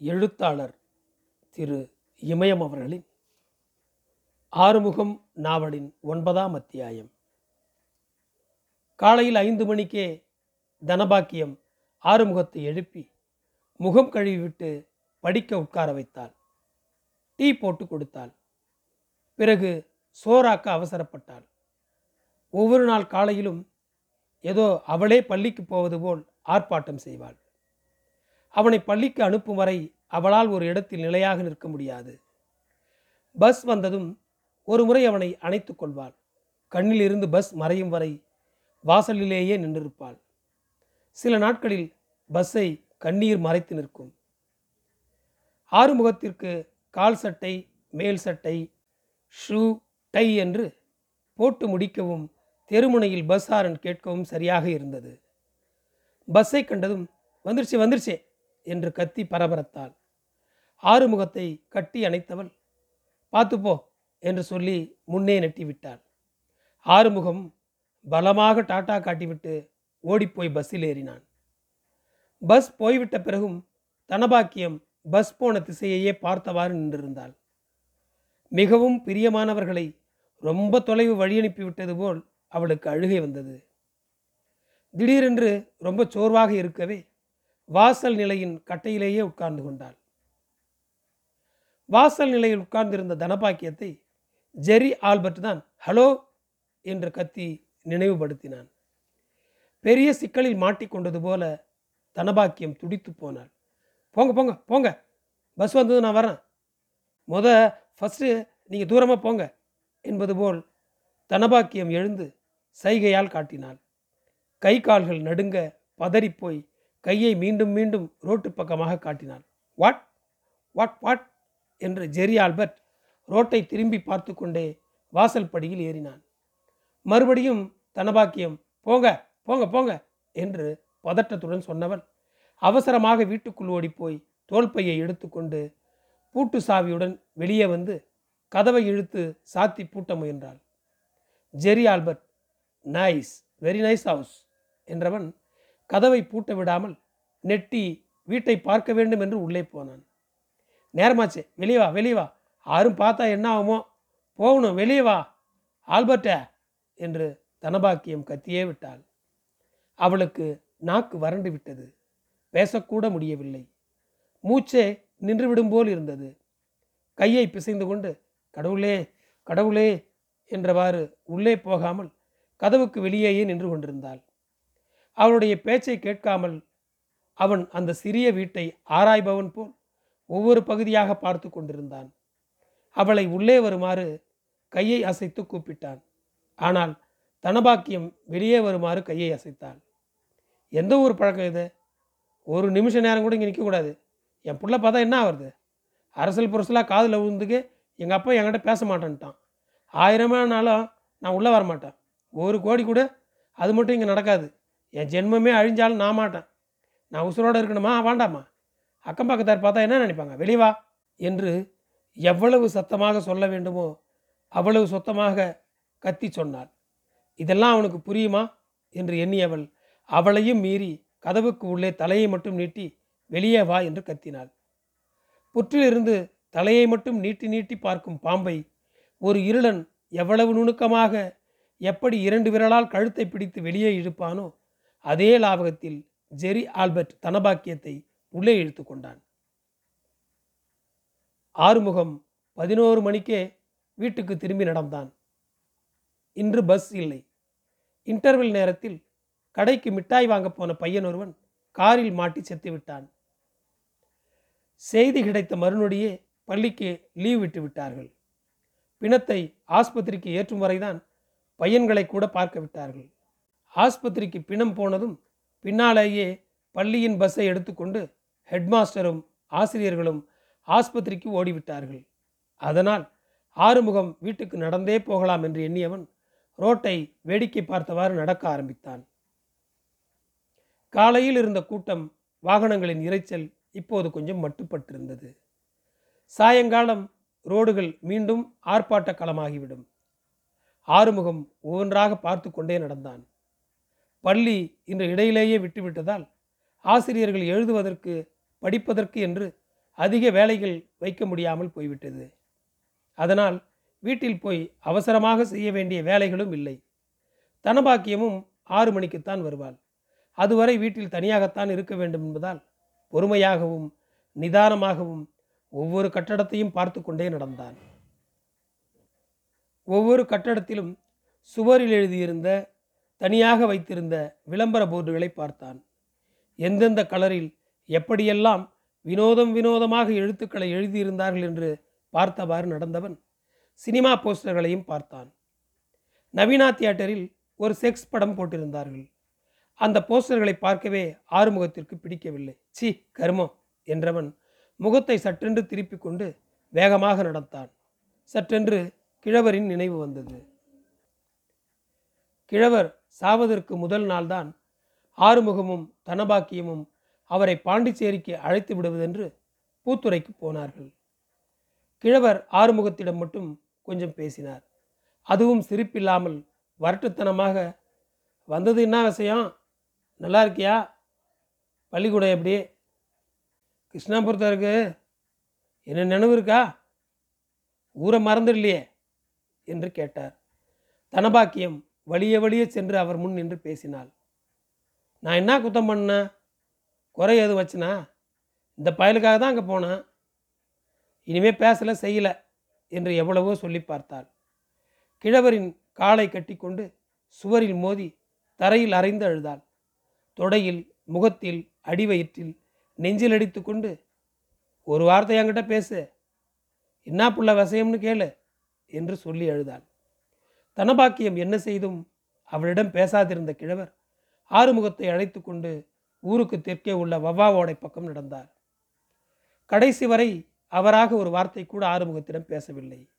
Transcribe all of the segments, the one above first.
எழுத்தாளர் திரு இமயம் அவர்களின் ஆறுமுகம் நாவலின் ஒன்பதாம் அத்தியாயம். காலையில் ஐந்து மணிக்கே தனபாக்கியம் ஆறுமுகத்தை எழுப்பி முகம் கழுவிவிட்டு படிக்க உட்கார வைத்தாள். டீ போட்டு கொடுத்தாள். பிறகு சோறாக்க அவசரப்பட்டாள். ஒவ்வொரு நாள் காலையிலும் ஏதோ அவளே பள்ளிக்கு போவது போல் ஆர்ப்பாட்டம் செய்வாள். அவனை பள்ளிக்கு அனுப்பும் வரை அவளால் ஒரு இடத்தில் நிலையாக நிற்க முடியாது. பஸ் வந்ததும் ஒரு முறை அவனை அணைத்து கொள்வாள். கண்ணில் இருந்து பஸ் மறையும் வரை வாசலிலேயே நின்றிருப்பாள். சில நாட்களில் பஸ்ஸை கண்ணீர் மறைத்து நிற்கும். ஆறுமுகத்திற்கு கால் சட்டை மேல் சட்டை ஷூ டை என்று போட்டு முடிக்கவும் தெருமுனையில் பஸ் ஆரன் கேட்கவும் சரியாக இருந்தது. பஸ்ஸை கண்டதும் வந்துருச்சு வந்துருச்சே. என்று கத்தி பரபரத்தாள். ஆறுமுகத்தை கட்டி அணைத்தவள் பார்த்துப்போ என்று சொல்லி முன்னே நெட்டிவிட்டாள். ஆறுமுகம் பலமாக டாட்டா காட்டிவிட்டு ஓடிப்போய் பஸ்ஸில் ஏறினான். பஸ் போய்விட்ட பிறகும் தனபாக்கியம் பஸ் போன திசையையே பார்த்தவாறு நின்றிருந்தாள். மிகவும் பிரியமானவர்களை ரொம்ப தொலைவு வழியனுப்பிவிட்டது போல் அவளுக்கு அழுகை வந்தது. திடீரென்று ரொம்ப சோர்வாக இருக்கவே வாசல் நிலையின் கட்டையிலேயே உட்கார்ந்து கொண்டாள். வாசல் நிலையில் உட்கார்ந்திருந்த தனபாக்கியத்தை ஜெரி ஆல்பர்ட் தான் ஹலோ என்று கத்தி நினைவுபடுத்தினான். பெரிய சிக்கலில் மாட்டிக்கொண்டது போல தனபாக்கியம் துடித்து போனாள். போங்க போங்க போங்க. பஸ் வந்தது நான் வரேன் முத ஃபஸ்ட்டு நீங்கள் தூரமாக போங்க என்பது போல் தனபாக்கியம் எழுந்து சைகையால் காட்டினாள். கை கால்கள் நடுங்க பதறிப்போய் கையை மீண்டும் மீண்டும் ரோட்டு பக்கமாக காட்டினாள் வாட்? வாட்? வாட்? என்று ஜெரி ஆல்பர்ட் ரோட்டை திரும்பி பார்த்து கொண்டே வாசல் படியில் ஏறினான். மறுபடியும் தனபாக்கியம் போங்க போங்க போங்க என்று பதட்டத்துடன் சொன்னவள் அவசரமாக வீட்டுக்குள் ஓடிப்போய் தோல்பையை எடுத்துக்கொண்டு பூட்டு சாவியுடன் வெளியே வந்து கதவை இழுத்து சாத்தி பூட்ட முயன்றாள். Jerry Albert nice very nice house என்றவன் கதவை பூட்ட விடாமல் நெட்டி வீட்டை பார்க்க வேண்டும் என்று உள்ளே போனான். நேரமாச்சே வெளியே வா வெளியே வா. யாரும் பார்த்தா என்ன ஆகுமோ? போகணும் வெளியே வா. ஆல்பர்ட்ட? என்று தனபாக்கியம் கத்தியே விட்டாள். அவளுக்கு நாக்கு வறண்டு விட்டது. பேசக்கூட முடியவில்லை. மூச்சே நின்றுவிடும் போல் இருந்தது. கையை பிசைந்து கொண்டு கடவுளே கடவுளே என்றவாறு உள்ளே போகாமல் கதவுக்கு வெளியேயே நின்று கொண்டிருந்தாள். அவளுடைய பேச்சை கேட்காமல் அவன் அந்த சிறிய வீட்டை ஆராய்பவன் போல் ஒவ்வொரு பகுதியாக பார்த்து கொண்டிருந்தான். அவளை உள்ளே வருமாறு கையை அசைத்து கூப்பிட்டான். ஆனால் தனபாக்கியம் வெளியே வருமாறு கையை அசைத்தாள். எந்த ஒரு பழக்கம் இது? ஒரு நிமிஷ நேரம் கூட இங்கே நிற்கக்கூடாது என் பிள்ளை பார்த்தா என்ன ஆகுறது அரசல் புரசலாக காதில் விழுந்துக்கு எங்கள் அப்பா என்கிட்ட பேச மாட்டேன்ட்டான். ஆயிரமே நாளும் நான் உள்ளே வரமாட்டேன். ஒரு கோடி கூட அது மட்டும் இங்கே நடக்காது. என் ஜென்மமே அழிஞ்சாலும் நான் மாட்டேன். நான் உசுரோடு இருக்கணுமா? வேண்டாமா? அக்கம் பக்கத்தார் பார்த்தா என்ன நினைப்பாங்க? வெளிவா என்று எவ்வளவு சத்தமாக சொல்ல வேண்டுமோ அவ்வளவு சொத்தமாக கத்தி சொன்னாள். இதெல்லாம் அவனுக்கு புரியுமா? என்று எண்ணியவள் அவளையும் மீறி கதவுக்கு உள்ளே தலையை மட்டும் நீட்டி வெளியே வா என்று கத்தினாள். புற்றிலிருந்து தலையை மட்டும் நீட்டி நீட்டி பார்க்கும் பாம்பை ஒரு இருளன் எவ்வளவு நுணுக்கமாக எப்படி இரண்டு விரலால் கழுத்தை பிடித்து வெளியே இழுப்பானோ அதே லாபகத்தில் ஜெரி ஆல்பர்ட் தனபாக்கியத்தை உள்ளே இழுத்து கொண்டான். ஆறுமுகம் பதினோரு மணிக்கே வீட்டுக்கு திரும்பி நடந்தான். இன்று பஸ் இல்லை. இன்டர்வெல் நேரத்தில் கடைக்கு மிட்டாய் வாங்க போன பையன் ஒருவன் காரில் மாட்டி செத்து விட்டான். செய்தி கிடைத்த மறுநொடியே பள்ளிக்கு லீவ் விட்டு விட்டார்கள். பிணத்தை ஆஸ்பத்திரிக்கு ஏற்றும் வரைதான் பையன்களை கூட பார்க்க விட்டார்கள். ஆஸ்பத்திரிக்கு பிணம் போனதும் பின்னாலேயே பள்ளியின் பஸ்ஸை எடுத்துக்கொண்டு ஹெட்மாஸ்டரும் ஆசிரியர்களும் ஆஸ்பத்திரிக்கு ஓடிவிட்டார்கள். அதனால் ஆறுமுகம் வீட்டுக்கு நடந்தே போகலாம் என்று எண்ணியவன் ரோட்டை வேடிக்கை பார்த்தவாறு நடக்க ஆரம்பித்தான். காலையில் இருந்த கூட்டம் வாகனங்களின் இரைச்சல் இப்போது கொஞ்சம் மட்டுப்பட்டிருந்தது. சாயங்காலம் ரோடுகள் மீண்டும் ஆர்ப்பாட்ட களமாகிவிடும். ஆறுமுகம் ஒவ்வொன்றாக பார்த்து கொண்டே நடந்தான். பள்ளி இன்று இடையிலேயே விட்டுவிட்டதால் ஆசிரியர்கள் எழுதுவதற்கு படிப்பதற்கு என்று அதிக வேலைகள் வைக்க முடியாமல் போய்விட்டது. அதனால் வீட்டில் போய் அவசரமாக செய்ய வேண்டிய வேலைகளும் இல்லை. தனபாக்கியமும் ஆறு மணிக்குத்தான் வருவாள். அதுவரை வீட்டில் தனியாகத்தான் இருக்க வேண்டும் என்பதால் பொறுமையாகவும் நிதானமாகவும் ஒவ்வொரு கட்டடத்தையும் பார்த்து கொண்டே நடந்தான். ஒவ்வொரு கட்டடத்திலும் சுவரில் எழுதியிருந்த தனியாக வைத்திருந்த விளம்பர போர்டுகளை பார்த்தான். எந்தெந்த கலரில் எப்படியெல்லாம் வினோதம் வினோதமாக எழுத்துக்களை எழுதியிருந்தார்கள் என்று பார்த்தவாறு நடந்தவன் சினிமா போஸ்டர்களையும் பார்த்தான். நவீனா தியேட்டரில் ஒரு செக்ஸ் படம் போட்டிருந்தார்கள். அந்த போஸ்டர்களை பார்க்கவே ஆறுமுகத்திற்கு பிடிக்கவில்லை. சி கருமோ என்றவன் முகத்தை சற்றென்று திருப்பிக் கொண்டு வேகமாக நடந்தான். சற்றென்று கிழவரின் நினைவு வந்தது. கிழவர் சாவதற்கு முதல் நாள்தான் ஆறுமுகமும் தனபாக்கியமும் அவரை பாண்டிச்சேரிக்கு அழைத்து விடுவதென்று பூத்துறைக்கு போனார்கள். கிழவர் ஆறுமுகத்திடம் மட்டும் கொஞ்சம் பேசினார். அதுவும் சிரிப்பில்லாமல் வரட்டுத்தனமாக வந்தது என்ன விஷயம் நல்லா இருக்கியா? பள்ளிக்கூடம் எப்படி? கிருஷ்ணாபுரத்தில் இருக்கு. என்ன நினைவு இருக்கா? ஊரை மறந்துடலையே என்று கேட்டார். தனபாக்கியம் வழிய வழிய சென்று அவர் முன் நின்று பேசினாள். நான் என்ன குத்தம் பண்ணேன் குறை எது வச்சுனா? இந்த பயலுக்காக தான் அங்கே போனேன் இனிமே பேசலை செய்யலை என்று எவ்வளவோ சொல்லி பார்த்தாள். கிழவரின் காலை கட்டிக்கொண்டு சுவரில் மோதி தரையில் அரைந்து அழுதாள். தொடையில் முகத்தில் அடிவயிற்றில் நெஞ்சில் அடித்து கொண்டு ஒரு வார்த்தை என்கிட்ட பேசு. என்ன புள்ள விஷயம்னு கேளு என்று சொல்லி அழுதாள். தனபாக்கியம் என்ன செய்தும் அவளிடம் பேசாதிருந்த கிழவர் ஆறுமுகத்தை அழைத்து கொண்டு ஊருக்கு தெற்கே உள்ள வவ்வாவோடை பக்கம் நடந்தார். கடைசி வரை அவராக ஒரு வார்த்தை கூட ஆறுமுகத்திடம் பேசவில்லை.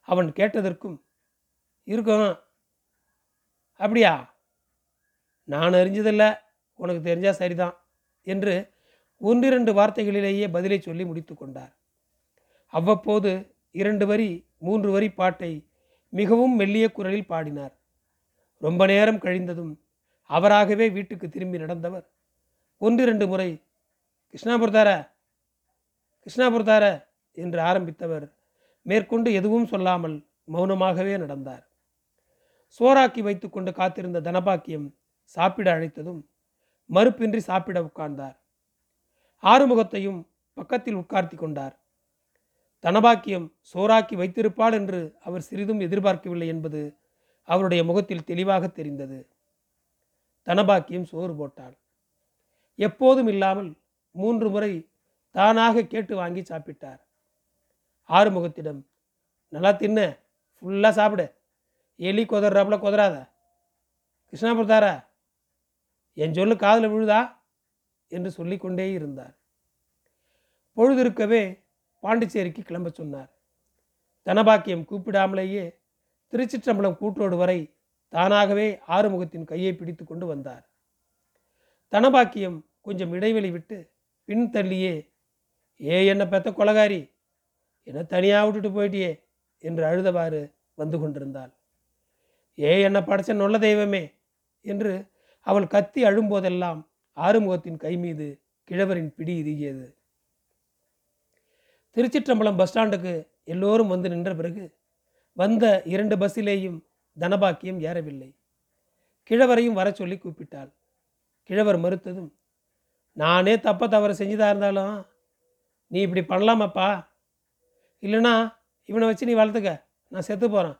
அவன் கேட்டதற்கும் இருக்கும்? அப்படியா? நான் அறிஞ்சதில்ல. உனக்கு தெரிஞ்சா சரிதான் என்று ஒன்றிரண்டு வார்த்தைகளிலேயே பதிலை சொல்லி முடித்து கொண்டார். அவ்வப்போது இரண்டு வரி மூன்று வரி பாட்டை மிகவும் மெல்லிய குரலில் பாடினார். ரொம்ப நேரம் கழிந்ததும் அவராகவே வீட்டுக்கு திரும்பி நடந்தவர். ஒன்று இரண்டு முறை கிருஷ்ணாபுரத்தார கிருஷ்ணாபுரத்தார என்று ஆரம்பித்தவர். மேற்கொண்டு எதுவும் சொல்லாமல் மௌனமாகவே நடந்தார். சோறாக்கி வைத்துக்கொண்டு காத்திருந்த தனபாக்கியம் சாப்பிட அழைத்ததும் மறுப்பின்றி சாப்பிட உட்கார்ந்தார். ஆறுமுகத்தையும் பக்கத்தில் உட்கார்த்தி கொண்டார். தனபாக்கியம் சோறாக்கி வைத்திருப்பாள் என்று அவர் சிறிதும் எதிர்பார்க்கவில்லை என்பது அவருடைய முகத்தில் தெளிவாக தெரிந்தது. தனபாக்கியம் சோறு போட்டாள். எப்போதும் இல்லாமல் மூன்று முறை தானாக கேட்டு வாங்கி சாப்பிட்டார். ஆறுமுகத்திடம் நல்லா தின்ன ஃபுல்லாக சாப்பிட. எலி குதறாப்புல குதறாத. கிருஷ்ணாபுரத்தாரா? என் சொல்லு காதில் விழுதா? என்று சொல்லிக்கொண்டே இருந்தார். பொழுதிருக்கவே பாண்டிச்சேரிக்கு கிளம்ப சொன்னார். தனபாக்கியம் கூப்பிடாமலேயே திருச்சிற்றம்பலம் கூட்டோடு வரை தானாகவே ஆறுமுகத்தின் கையை பிடித்து கொண்டு வந்தார். தனபாக்கியம் கொஞ்சம் இடைவெளி விட்டு பின் தள்ளியே ஏ என்ன பெத்த கொலகாரி? என்ன தனியாக விட்டுட்டு போயிட்டியே? என்று அழுதவாறு வந்து கொண்டிருந்தாள். ஏ என்ன படைச்ச நொல்ல தெய்வமே? என்று அவள் கத்தி அழும்போதெல்லாம் ஆறுமுகத்தின் கை மீது கிழவரின் பிடி இறுகியது. திருச்சிற்றம்பலம் பஸ் ஸ்டாண்டுக்கு எல்லோரும் வந்து நின்ற பிறகு வந்த இரண்டு பஸ்ஸிலேயும் தனபாக்கியம் ஏறவில்லை. கிழவரையும் வர சொல்லி கூப்பிட்டாள். கிழவர் மறுத்ததும் நானே தப்ப தவறு செஞ்சுதா இருந்தாலும் நீ இப்படி பண்ணலாமாப்பா? இல்லைனா இவனை வச்சு நீ வளர்த்துக்க. நான் செத்து போகிறேன்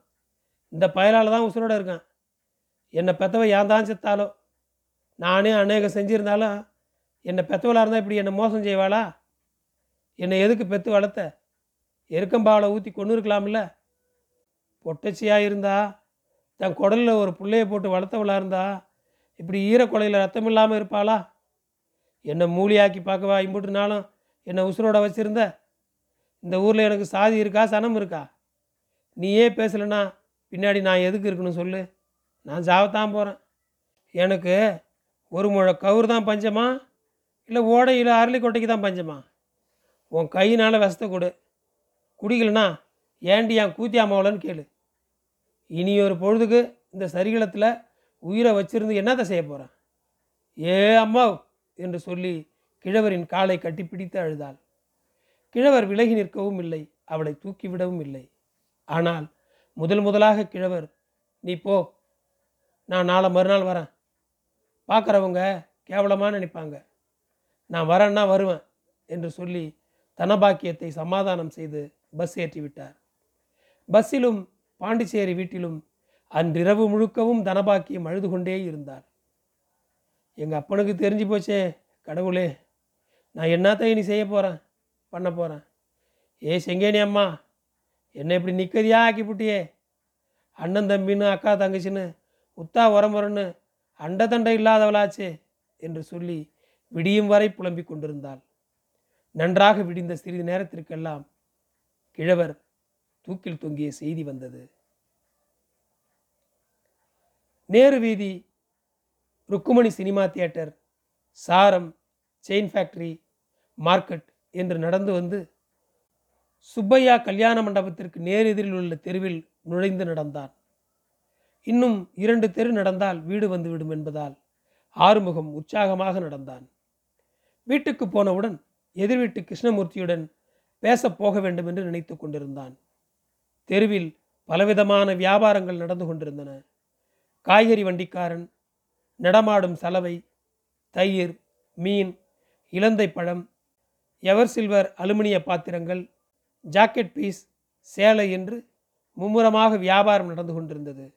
இந்த பயலால் தான் உசுரோடு இருக்கேன். என்னை பெத்தவ ஏன் தான் செத்தாலோ? நானே அநேகம் செஞ்சுருந்தாலும் என்னை பெத்தவளாக இருந்தால் இப்படி என்னை மோசம் செய்வாளா? என்னை எதுக்கு பெற்று வளர்த்த? எருக்கம்பாவலை ஊற்றி கொண்டு இருக்கலாம்ல. பொட்டச்சியாக இருந்தா தன் குடலில் ஒரு பிள்ளையை போட்டு வளர்த்தவளாக இருந்தா இப்படி ஈரக்கொலையில் ரத்தம் இல்லாமல் இருப்பாளா? என்னை மூலியாக்கி பார்க்கவா இம்புட்டுனாலும் என்னை உசுரோட வச்சுருந்த? இந்த ஊரில் எனக்கு சாதி இருக்கா சனம் இருக்கா? நீயே பேசலைன்னா பின்னாடி நான் எதுக்கு இருக்கணும் சொல்லு? நான் சாவத்தான் போகிறேன் எனக்கு ஒரு முழ கவுரு தான் பஞ்சமா? இல்லை ஓடையில் அரளிக்கொட்டைக்கு தான் பஞ்சமா? உன் கையினால் விஷத்தை கொடு. குடிக்கலனா ஏண்டி என் கூத்தியாமாவலன்னு கேளு. இனி ஒரு பொழுதுக்கு இந்த சரிகளத்தில் உயிரை வச்சிருந்து என்னத்தை செய்ய போகிறேன் ஏ அம்மா என்று சொல்லி கிழவரின் காலை கட்டி பிடித்து அழுதாள். கிழவர் விலகி நிற்கவும் இல்லை அவளை தூக்கிவிடவும் இல்லை. ஆனால் முதல் முதலாக கிழவர் நீ போ நான் நாளை மறுநாள் வரேன். பார்க்குறவங்க கேவலமாக நினைப்பாங்க. நான் வரேன்னா வருவேன் என்று சொல்லி தனபாக்கியத்தை சமாதானம் செய்து பஸ் ஏற்றி விட்டார் பஸ்ஸிலும் பாண்டிச்சேரி வீட்டிலும் அன்றிரவு முழுக்கவும் தனபாக்கியம் அழுது கொண்டே இருந்தார். எங்கள் அப்பனுக்கு தெரிஞ்சு போச்சே கடவுளே நான் என்னத்த இனி செய்ய போகிறேன் பண்ண போகிறேன் ஏ செங்கேனி அம்மா என்னை இப்படி நிற்கதியாக ஆக்கிப்புட்டியே? அண்ணன் தம்பின்னு அக்கா தங்கச்சின்னு உத்தா உரமுறன்னு அண்ட தண்டை இல்லாதவளாச்சே என்று சொல்லி விடியும் வரை புலம்பிக் கொண்டிருந்தாள். நன்றாக விடிந்த சிறிது நேரத்திற்கெல்லாம் கிழவர் தூக்கில் தொங்கிய செய்தி வந்தது. நேரு வீதி Rukmani cinema theatre Saram chain factory market என்று நடந்து வந்து சுப்பையா கல்யாண மண்டபத்திற்கு நேரெதிரில் உள்ள தெருவில் நுழைந்து நடந்தான். இன்னும் இரண்டு தெரு நடந்தால் வீடு வந்துவிடும் என்பதால் ஆறுமுகம் உற்சாகமாக நடந்தான். வீட்டுக்கு போனவுடன் எதிர் வீட்டு கிருஷ்ணமூர்த்தியுடன் பேசப் போக வேண்டும் என்று நினைத்து கொண்டிருந்தான். தெருவில் பலவிதமான வியாபாரங்கள் நடந்து கொண்டிருந்தன. காய்கறி வண்டிக்காரன் நடமாடும் சலவை தயிர் மீன் இலந்தை பழம் எவர் சில்வர் அலுமினிய பாத்திரங்கள் ஜாக்கெட் பீஸ் சேலை என்று மும்முரமாக வியாபாரம் நடந்து கொண்டிருந்தது.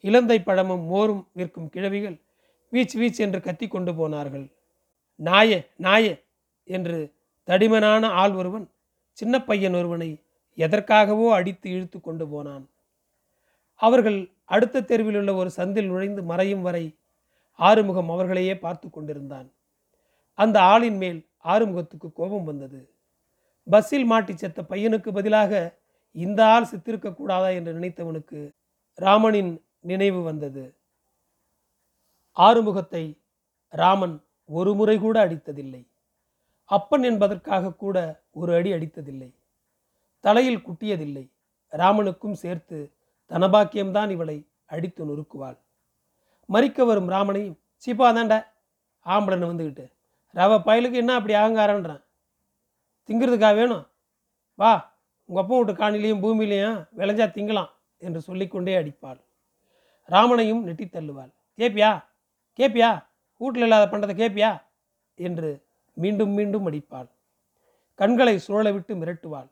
இலந்தை பழமும் மோரும் விற்கும் கிழவிகள் வீச் வீச் என்று கத்தி கொண்டு போனார்கள். நாய நாயே என்று தடிமனான ஆள் ஒருவன் சின்ன பையன் ஒருவனை எதற்காகவோ அடித்து இழுத்து கொண்டு போனான். அவர்கள் அடுத்த தெருவில் உள்ள ஒரு சந்தில் நுழைந்து மறையும் வரை ஆறுமுகம் அவர்களையே பார்த்து கொண்டிருந்தான். அந்த ஆளின் மேல் ஆறுமுகத்துக்கு கோபம் வந்தது. பஸ்ஸில் மாட்டி செத்த பையனுக்கு பதிலாக இந்த ஆள் சித்திருக்க கூடாதா என்று நினைத்தவனுக்கு ராமனின் நினைவு வந்தது. ஆறுமுகத்தை ராமன் ஒரு முறை கூட அடித்ததில்லை. அப்பன் என்பதற்காக கூட ஒரு அடி அடித்ததில்லை. தலையில் குட்டியதில்லை. ராமனுக்கும் சேர்த்து தனபாக்கியம்தான் இவளை அடித்து நொறுக்குவாள். மறிக்க வரும் ராமனையும் சீப்பா தாண்ட வந்துக்கிட்டு ரவ பயலுக்கு என்ன அப்படி அகங்காரன்றான் திங்கிறதுக்கா வேணும்? வா உங்கள் அப்பா வீட்டு காணிலையும் பூமியிலையும் விளைஞ்சா திங்கலாம் என்று சொல்லிக்கொண்டே அடிப்பாள். ராமனையும் நெட்டி தள்ளுவாள். கேப்பியா? கேப்பியா? வீட்டில் இல்லாத பண்ணுறதை கேப்பியா? என்று மீண்டும் மீண்டும் அடிப்பாள். கண்களை சுழல விட்டு மிரட்டுவாள்.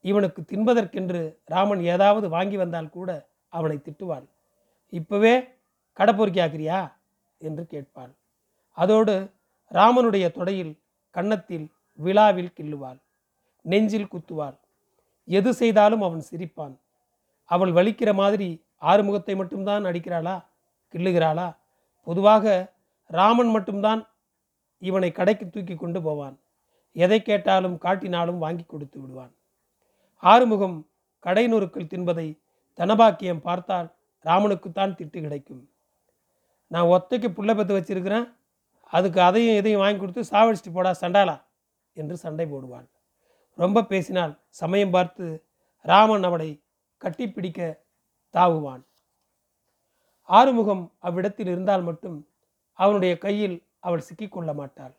இவனுக்கு தின்பதற்கென்று ராமன் ஏதாவது வாங்கி வந்தால் கூட அவனை திட்டுவாள். இப்பவே கடை பொறுக்கியாக்கிறியா என்று கேட்பாள். அதோடு ராமனுடைய தொடையில் கன்னத்தில் விழாவில் கிள்ளுவாள். நெஞ்சில் குத்துவாள். எது செய்தாலும் அவன் சிரிப்பான். அவள் வலிக்கிற மாதிரி ஆறுமுகத்தை மட்டும்தான் அடிக்கிறாளா? கிள்ளுகிறாளா? பொதுவாக ராமன் மட்டும்தான் இவனை கடைக்கு தூக்கி கொண்டு போவான். எதை கேட்டாலும் காட்டினாலும் வாங்கி கொடுத்து விடுவான். ஆறுமுகம் கடை நொறுக்கள் தின்பதை தனபாக்கியம் பார்த்தால் ராமனுக்குத்தான் திட்டு கிடைக்கும். நான் ஒத்தைக்கு புள்ள பெற்று வச்சிருக்கிறேன். அதுக்கு அதையும் இதையும் வாங்கி கொடுத்து சாவடிச்சிட்டு போடா சண்டாளா என்று சண்டை போடுவாள் ரொம்ப பேசினால் சமயம் பார்த்து ராமன் அவளை கட்டிப்பிடிக்க தாவுவான். ஆறுமுகம் அவ்விடத்தில் இருந்தால் மட்டும் அவனுடைய கையில் அவள் சிக்கிக்கொள்ள மாட்டாள்.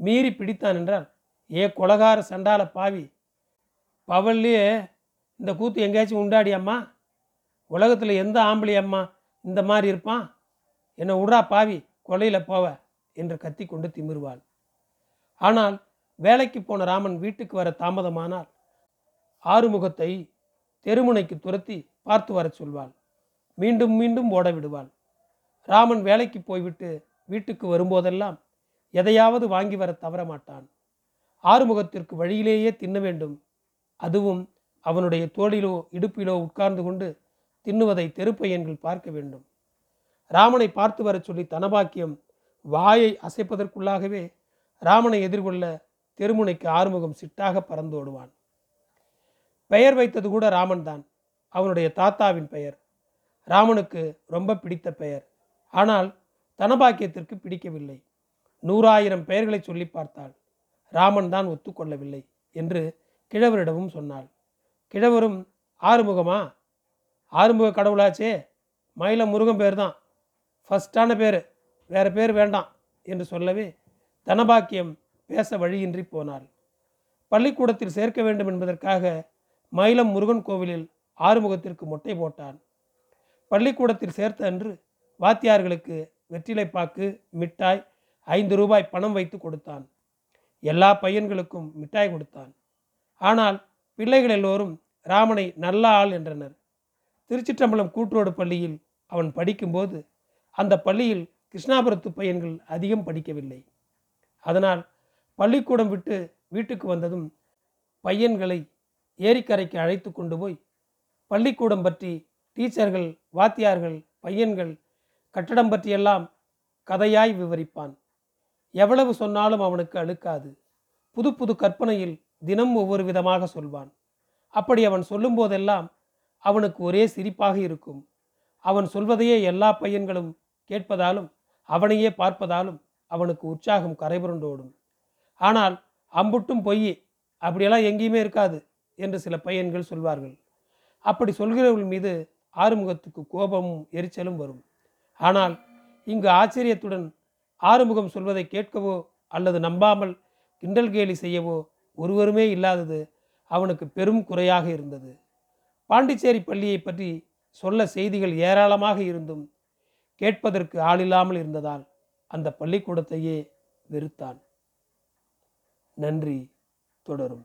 மீறி பிடித்தான் என்றால் ஏ கொலகார சண்டால பாவி! பவல்லையே இந்த கூத்து எங்கேயாச்சும் உண்டாடி அம்மா? உலகத்தில் எந்த ஆம்பளை அம்மா இந்த மாதிரி இருப்பான்? என்னை விடா பாவி கொலையில் போவ! என்று கத்தி கொண்டு திமிருவாள். ஆனால் வேலைக்கு போன ராமன் வீட்டுக்கு வர தாமதமானால் ஆறுமுகத்தை தெருமுனைக்கு துரத்தி பார்த்து வரச் சொல்வாள். மீண்டும் மீண்டும் ஓட விடுவாள் ராமன் வேலைக்கு போய்விட்டு வீட்டுக்கு வரும்போதெல்லாம் எதையாவது வாங்கி வர தவற மாட்டான் ஆறுமுகத்திற்கு வழியிலேயே தின்ன வேண்டும். அதுவும் அவனுடைய தோளிலோ இடுப்பிலோ உட்கார்ந்து கொண்டு தின்னுவதை தெருப்பையன்கள் பார்க்க வேண்டும். ராமனை பார்த்து வரச் சொல்லி தனபாக்கியம் வாயை அசைப்பதற்குள்ளாகவே ராமனை எதிர்கொள்ள தெருமுனைக்கு ஆறுமுகம் சிட்டாக பறந்தோடுவான் பெயர் வைத்தது கூட ராமன் தான் அவனுடைய தாத்தாவின் பெயர். ராமனுக்கு ரொம்ப பிடித்த பெயர். ஆனால் தனபாக்கியத்திற்கு பிடிக்கவில்லை. நூறாயிரம் பெயர்களை சொல்லி பார்த்தாள். ராமன் தான் ஒத்துக்கொள்ளவில்லை என்று கிழவரிடமும் சொன்னாள். கிழவரும் ஆறுமுகமா? ஆறுமுக கடவுளாச்சே மயில முருகன் பேர் தான் ஃபஸ்ட்டான பேர் வேறு பேர் வேண்டாம் என்று சொல்லவே தனபாக்கியம் பேச வழியின்றி போனாள். பள்ளிக்கூடத்தில் சேர்க்க வேண்டும் என்பதற்காக மயிலம் முருகன் கோவிலில் ஆறுமுகத்திற்கு மொட்டை போட்டான். பள்ளிக்கூடத்தில் சேர்த்த அன்று வாத்தியார்களுக்கு வெற்றிலைப்பாக்கு மிட்டாய் ஐந்து ரூபாய் பணம் வைத்து கொடுத்தான். எல்லா பையன்களுக்கும் மிட்டாய் கொடுத்தான். ஆனால் பிள்ளைகள் எல்லோரும் ராமனை நல்ல ஆள் என்றனர். திருச்சிற்றம்பலம் கூட்டுரோடு பள்ளியில் அவன் படிக்கும்போது அந்த பள்ளியில் கிருஷ்ணாபுரத்து பையன்கள் அதிகம் படிக்கவில்லை. அதனால் பள்ளிக்கூடம் விட்டு வீட்டுக்கு வந்ததும் பையன்களை ஏரிக்கரைக்கு அழைத்து கொண்டு போய் பள்ளிக்கூடம் பற்றி டீச்சர்கள் வாத்தியார்கள் பையன்கள் கட்டடம் பற்றியெல்லாம் கதையாய் விவரிப்பான். எவ்வளவு சொன்னாலும் அவனுக்கு அழுக்காது. புது புது கற்பனையில் தினம் ஒவ்வொரு விதமாக சொல்வான். அப்படி அவன் சொல்லும்போதெல்லாம் அவனுக்கு ஒரே சிரிப்பாக இருக்கும். அவன் சொல்வதையே எல்லா பையன்களும் கேட்பதாலும் அவனையே பார்ப்பதாலும் அவனுக்கு உற்சாகம் கரைபுரண்டோடும். ஆனால் அம்புட்டும் பொய் அப்படியெல்லாம் எங்கேயுமே இருக்காது என்று சில பையன்கள் சொல்வார்கள். அப்படி சொல்கிறவர்கள் மீது ஆறுமுகத்துக்கு கோபமும் எரிச்சலும் வரும். ஆனால் இங்கு ஆச்சரியத்துடன் ஆறுமுகம் சொல்வதை கேட்கவோ அல்லது நம்பாமல் கிண்டல் கேலி செய்யவோ ஒருவருமே இல்லாதது அவனுக்கு பெரும் குறையாக இருந்தது. பாண்டிச்சேரி பள்ளியை பற்றி சொல்ல செய்திகள் ஏராளமாக இருந்தும் கேட்பதற்கு ஆளில்லாமல் இருந்ததால் அந்த பள்ளிக்கூடத்தையே வெறுத்தான். நன்றி தொடரும்.